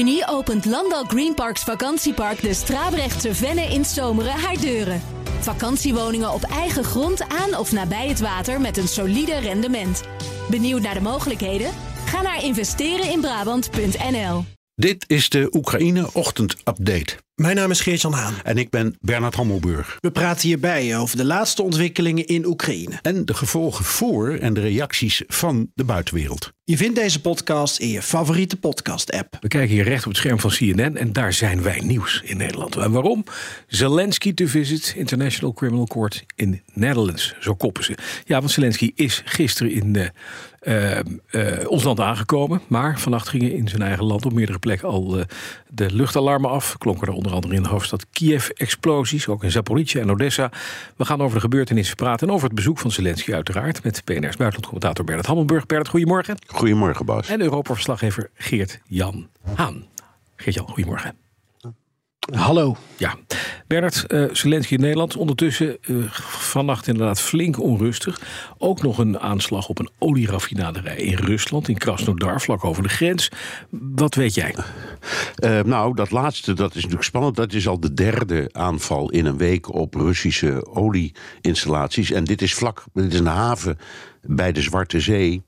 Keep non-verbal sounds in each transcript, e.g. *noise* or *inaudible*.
juni opent Landal Greenparks Vakantiepark de Strabrechtse Venne in Zomeren haar deuren. Vakantiewoningen op eigen grond aan of nabij het water met een solide rendement. Benieuwd naar de mogelijkheden? Ga naar investereninbrabant.nl. Dit is de Oekraïne Ochtend Update. Mijn naam is Geert-Jan Haan. En ik ben Bernard Hammelburg. We praten hierbij over de laatste ontwikkelingen in Oekraïne. En de gevolgen voor en de reacties van de buitenwereld. Je vindt deze podcast in je favoriete podcast-app. We kijken hier recht op het scherm van CNN en daar zijn wij nieuws in Nederland. En waarom? Zelensky to visit International Criminal Court in Netherlands. Zo koppen ze. Ja, want Zelensky is gisteren in uh, uh, ons land aangekomen. Maar vannacht gingen in zijn eigen land op meerdere plekken al uh, de luchtalarmen af. Klonken er onder andere in de hoofdstad Kiev explosies. Ook in Zaporizhia en Odessa. We gaan over de gebeurtenissen praten. En over het bezoek van Zelensky uiteraard. Met PNR's buitenlandcommentator Bernard Hammelburg. Bernard, goedemorgen. Goedemorgen, Bas. En Europa-verslaggever Geert-Jan Haan. Geert-Jan, goedemorgen. Hallo. Ja, Bernard, uh, Zelensky in Nederland. Ondertussen uh, vannacht inderdaad flink onrustig. Ook nog een aanslag op een olieraffinaderij in Rusland, in Krasnodar, vlak over de grens. Wat weet jij? Uh, nou, dat laatste, dat is natuurlijk spannend. Dat is al de derde aanval in een week op Russische olieinstallaties. En dit is vlak, dit is een haven bij de Zwarte Zee.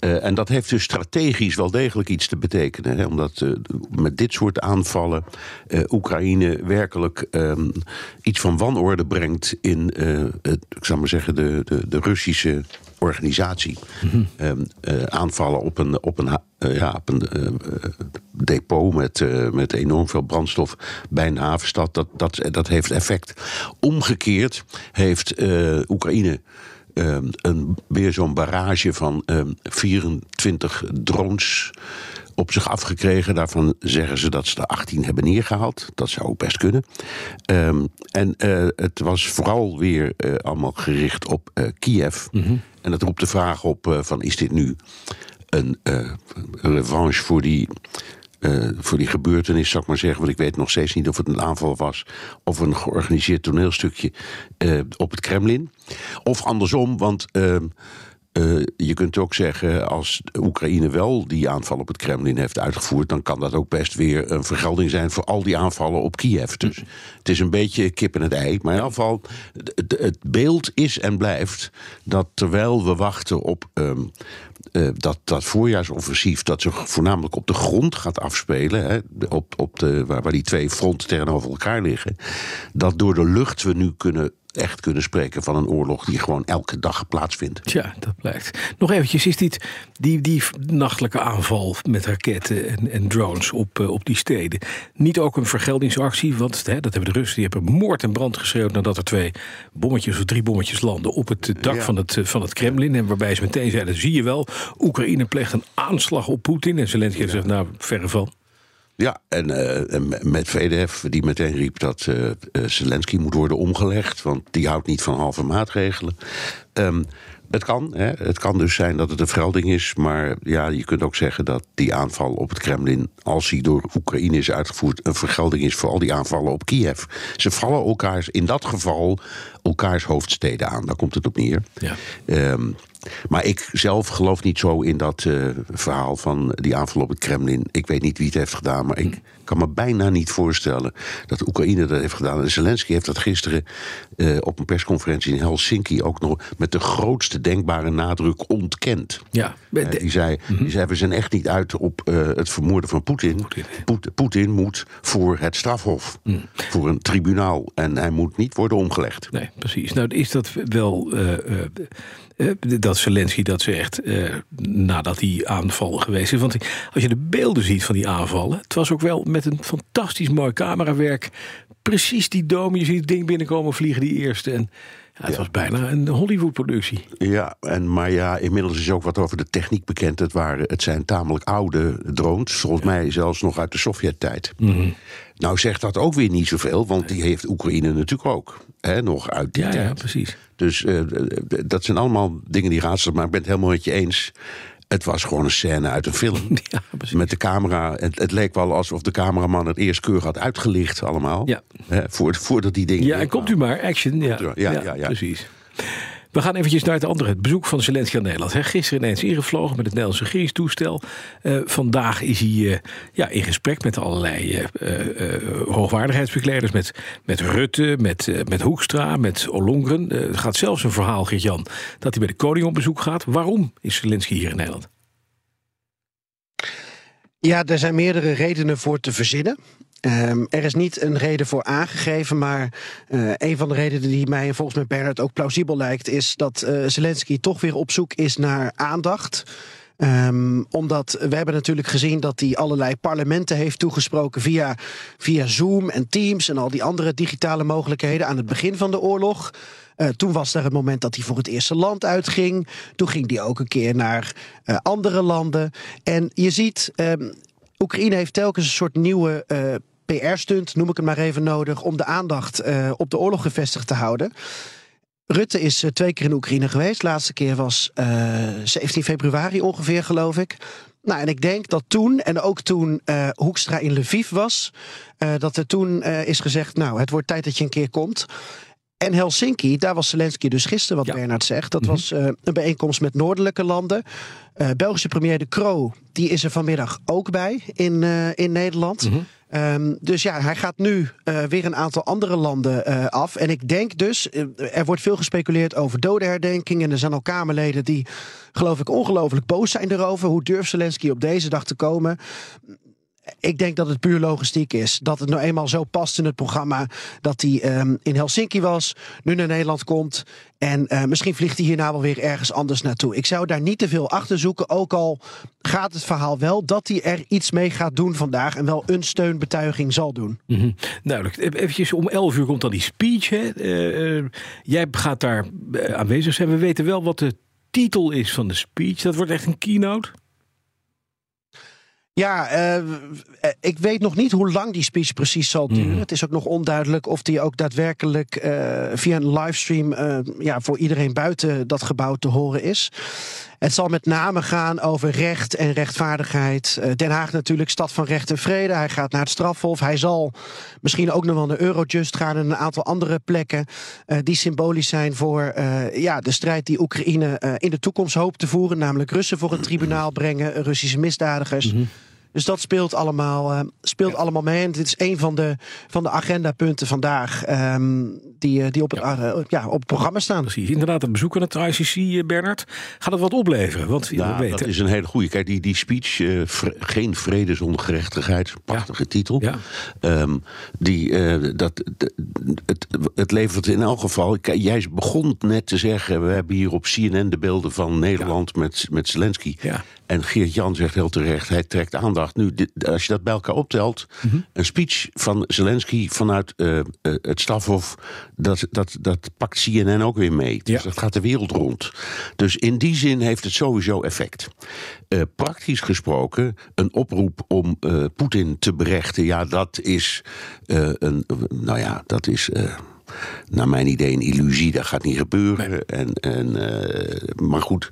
Uh, en dat heeft dus strategisch wel degelijk iets te betekenen. Hè, omdat uh, met dit soort aanvallen uh, Oekraïne werkelijk um, iets van wanorde brengt in het, ik zou maar zeggen, de, de, de Russische organisatie. Mm -hmm. um, aanvallen op een, op een, ja, op een depot met, met enorm veel brandstof bij een havenstad, dat, dat, dat heeft effect. Omgekeerd heeft Oekraïne. Um, een, weer zo'n barrage van um, 24 drones op zich afgekregen. Daarvan zeggen ze dat ze er 18 hebben neergehaald. Dat zou ook best kunnen. Um, en uh, het was vooral weer uh, allemaal gericht op uh, Kiev. Mm -hmm. En dat roept de vraag op van is dit nu een revanche voor die uh, voor die gebeurtenis, zou ik maar zeggen. Want ik weet nog steeds niet of het een aanval was of een georganiseerd toneelstukje uh, op het Kremlin. Of andersom, want. Uh, uh, je kunt ook zeggen, als Oekraïne wel die aanval op het Kremlin heeft uitgevoerd, dan kan dat ook best weer een vergelding zijn voor al die aanvallen op Kiev. Dus het is een beetje kip en het ei. Maar in ieder geval, het beeld is en blijft dat terwijl we wachten op. Um, uh, dat, dat voorjaarsoffensief, dat zich voornamelijk op de grond gaat afspelen, hè, op, op de, waar, waar die twee fronten tegenover elkaar liggen, dat door de lucht we nu kunnen echt kunnen spreken van een oorlog die gewoon elke dag plaatsvindt. Ja, dat blijkt. Nog eventjes, is dit die, die nachtelijke aanval met raketten en, en drones op, uh, op die steden niet ook een vergeldingsactie? Want hè, dat hebben de Russen, die hebben moord en brand geschreeuwd nadat er twee bommetjes of drie bommetjes landen op het dak ja. van, het, van het Kremlin. En waarbij ze meteen zeiden, zie je wel, Oekraïne pleegt een aanslag op Poetin. En Zelensky heeft gezegd, nou, verre van. Ja, en, uh, en met VDF die meteen riep dat uh, Zelensky moet worden omgelegd, want die houdt niet van halve maatregelen. Um, het kan, hè. het kan dus zijn dat het een vergelding is, maar ja, je kunt ook zeggen dat die aanval op het Kremlin, als die door Oekraïne is uitgevoerd, een vergelding is voor al die aanvallen op Kiev. Ze vallen elkaars, in dat geval, elkaars hoofdsteden aan. Daar komt het op neer. Ja. Um, maar ik zelf geloof niet zo in dat uh, verhaal van die aanval op het Kremlin. Ik weet niet wie het heeft gedaan, maar ik kan me bijna niet voorstellen dat Oekraïne dat heeft gedaan. En Zelensky heeft dat gisteren uh, op een persconferentie in Helsinki ook nog met de grootste denkbare nadruk ontkend. Ja, uh, die, zei, die zei: We zijn echt niet uit op het vermoorden van Poetin. Poetin moet voor het strafhof, mm. voor een tribunaal. En hij moet niet worden omgelegd. Nee, precies. Nou, is dat wel. Uh, dat Zelensky dat zegt uh, nadat die aanval geweest is. Want als je de beelden ziet van die aanvallen, het was ook wel met een fantastisch mooi camerawerk. Precies die dom, je ziet het ding binnenkomen vliegen, die eerste. En ja, het ja. was bijna een Hollywood-productie. Ja, en, maar ja, inmiddels is ook wat over de techniek bekend. Het, waren, het zijn tamelijk oude drones, volgens ja. mij zelfs nog uit de Sovjet-tijd. Mm -hmm. Nou zegt dat ook weer niet zoveel, want die heeft Oekraïne natuurlijk ook. Hè, nog uit die ja, tijd. Ja, precies. Dus uh, dat zijn allemaal dingen die raadselen, maar ik ben het helemaal met je eens. Het was gewoon een scène uit een film. *laughs* Ja, met de camera. Het, het, leek wel alsof de cameraman het eerst keurig had uitgelicht allemaal. Ja. Hè, voor, voordat die dingen. Ja, en komt u maar, action. Ja, ja, ja, ja, ja. precies. We gaan eventjes naar het andere. Het bezoek van Zelensky aan Nederland. He, gisteren ineens ingevlogen met het Nederlandse regeringstoestel. Uh, vandaag is hij uh, ja, in gesprek met allerlei uh, hoogwaardigheidsbekleders. Met, met Rutte, met, met Hoekstra, met Ollongren. er gaat zelfs een verhaal, Geert-Jan, dat hij bij de koning op bezoek gaat. Waarom is Zelensky hier in Nederland? Ja, er zijn meerdere redenen voor te verzinnen. Um, er is niet een reden voor aangegeven, maar uh, een van de redenen die mij en volgens mij Bernard ook plausibel lijkt, is dat uh, Zelensky toch weer op zoek is naar aandacht. Um, omdat we hebben natuurlijk gezien dat hij allerlei parlementen heeft toegesproken via, via Zoom en Teams en al die andere digitale mogelijkheden aan het begin van de oorlog. Uh, toen was er het moment dat hij voor het eerste land uitging. Toen ging hij ook een keer naar andere landen. En je ziet, um, Oekraïne heeft telkens een soort nieuwe PR-stunt, noem ik het maar even, nodig om de aandacht uh, op de oorlog gevestigd te houden. Rutte is uh, twee keer in Oekraïne geweest. De laatste keer was 17 februari ongeveer, geloof ik. Nou, en ik denk dat toen, en ook toen Hoekstra in Lviv was, dat er toen is gezegd: Nou, het wordt tijd dat je een keer komt. En Helsinki, daar was Zelensky dus gisteren, wat ja. Bernard zegt. Dat mm -hmm. was uh, een bijeenkomst met noordelijke landen. Uh, Belgische premier De Croo, die is er vanmiddag ook bij in, uh, in Nederland. Mm -hmm. Um, dus ja, hij gaat nu uh, weer een aantal andere landen uh, af. En ik denk dus, uh, er wordt veel gespeculeerd over dodenherdenking. En er zijn al Kamerleden die, geloof ik, ongelooflijk boos zijn erover. Hoe durft Zelensky op deze dag te komen? Ik denk dat het puur logistiek is. Dat het nou eenmaal zo past in het programma dat hij um, in Helsinki was, nu naar Nederland komt. En uh, misschien vliegt hij hierna wel weer ergens anders naartoe. Ik zou daar niet te veel achter zoeken. Ook al gaat het verhaal wel dat hij er iets mee gaat doen vandaag. En wel een steunbetuiging zal doen. Mm -hmm. Duidelijk. Even om 11 uur komt dan die speech. Hè? Uh, uh, jij gaat daar aanwezig zijn. We weten wel wat de titel is van de speech. Dat wordt echt een keynote. Ja, uh, ik weet nog niet hoe lang die speech precies zal duren. Mm. Het is ook nog onduidelijk of die ook daadwerkelijk uh, via een livestream uh, ja, voor iedereen buiten dat gebouw te horen is. Het zal met name gaan over recht en rechtvaardigheid. Den Haag natuurlijk, stad van recht en vrede. Hij gaat naar het strafhof. Hij zal misschien ook nog wel naar Eurojust gaan en een aantal andere plekken die symbolisch zijn voor ja, de strijd die Oekraïne in de toekomst hoopt te voeren. Namelijk Russen voor een tribunaal brengen, Russische misdadigers. Mm -hmm. Dus dat speelt allemaal, uh, speelt ja. allemaal mee. En dit is een van de, van de agendapunten vandaag um, die, die op, het, ja. Uh, ja. op het programma staan. Precies. Inderdaad, het bezoek aan het ICC, Bernard, gaat het wat opleveren? Want ja, we weten... dat is een hele goede. Kijk, die, die speech, uh, vre geen vrede zonder gerechtigheid, prachtige ja. titel. Ja. Um, die, dat, het, het levert in elk geval... Kijk, jij begon net te zeggen, we hebben hier op CNN de beelden van Nederland met, met Zelensky. En Geert-Jan zegt heel terecht, hij trekt aandacht. Nu, dit, als je dat bij elkaar optelt, mm -hmm. een speech van Zelensky vanuit uh, uh, het stafhof, dat, dat, dat pakt CNN ook weer mee. Dus ja. dat gaat de wereld rond. Dus in die zin heeft het sowieso effect. Uh, praktisch gesproken, een oproep om Poetin te berechten, ja, dat is een, nou ja, dat is naar mijn idee een illusie. Dat gaat niet gebeuren. Nee. En, en, uh, maar goed,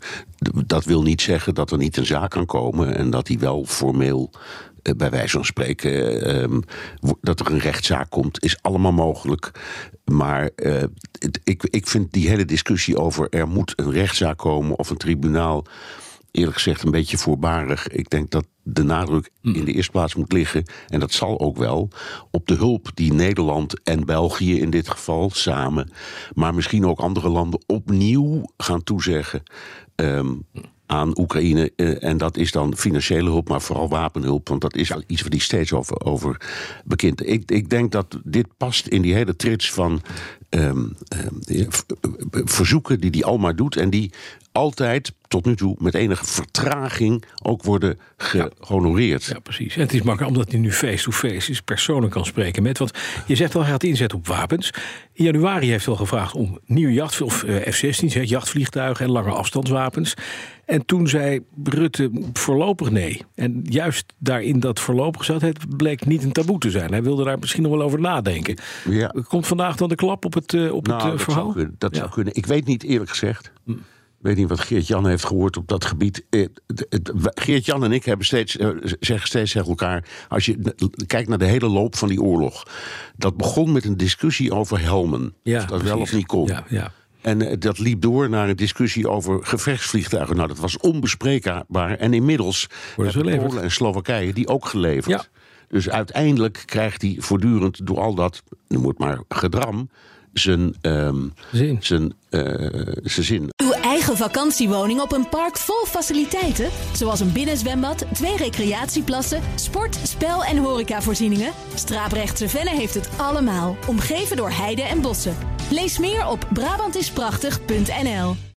dat wil niet zeggen dat er niet een zaak kan komen. En dat hij wel formeel, uh, bij wijze van spreken, uh, dat er een rechtszaak komt, is allemaal mogelijk. Maar het, ik, ik vind die hele discussie over er moet een rechtszaak komen of een tribunaal eerlijk gezegd een beetje voorbarig. Ik denk dat de nadruk in de eerste plaats moet liggen, en dat zal ook wel, op de hulp die Nederland en België in dit geval samen, maar misschien ook andere landen opnieuw gaan toezeggen. Um, aan Oekraïne. Uh, en dat is dan financiële hulp, maar vooral wapenhulp. Want dat is iets waar die steeds over, over bekend. Ik, ik denk dat dit past in die hele trits van um, um, verzoeken die hij al maar doet. En die altijd tot nu toe met enige vertraging ook worden gehonoreerd. Ja, ja precies. En het is makkelijk omdat hij nu face-to-face -face is, personen kan spreken met. Want je zegt wel, hij gaat inzetten op wapens. In januari heeft hij al gevraagd om nieuwe jacht, of uh, F-16's, jachtvliegtuigen en lange afstandswapens. En toen zei Rutte voorlopig nee. En juist daarin dat voorlopig zat, het bleek niet een taboe te zijn. Hij wilde daar misschien nog wel over nadenken. Ja. Komt vandaag dan de klap op het, uh, op nou, het dat verhaal? Zou kunnen, dat ja. zou kunnen. Ik weet niet eerlijk gezegd. Hm. Ik weet niet wat Geert-Jan heeft gehoord op dat gebied. Geert-Jan en ik hebben steeds, zeggen steeds tegen elkaar... als je kijkt naar de hele loop van die oorlog... dat begon met een discussie over helmen. Ja, of dat precies. wel of niet kon. Ja, ja. En eh, dat liep door naar een discussie over gevechtsvliegtuigen. Nou, dat was onbespreekbaar. En inmiddels hebben. Polen en Slowakije die ook geleverd. Dus uiteindelijk krijgt hij voortdurend door al dat, noem het maar, gedram, zijn, ehm, Zin. zijn, eh, zijn zin. Uw eigen vakantiewoning op een park vol faciliteiten, zoals een binnenzwembad, twee recreatieplassen, sport, spel en horecavoorzieningen. Straaprechtse Venne heeft het allemaal, omgeven door heide en bossen. Lees meer op Brabantisprachtig.nl.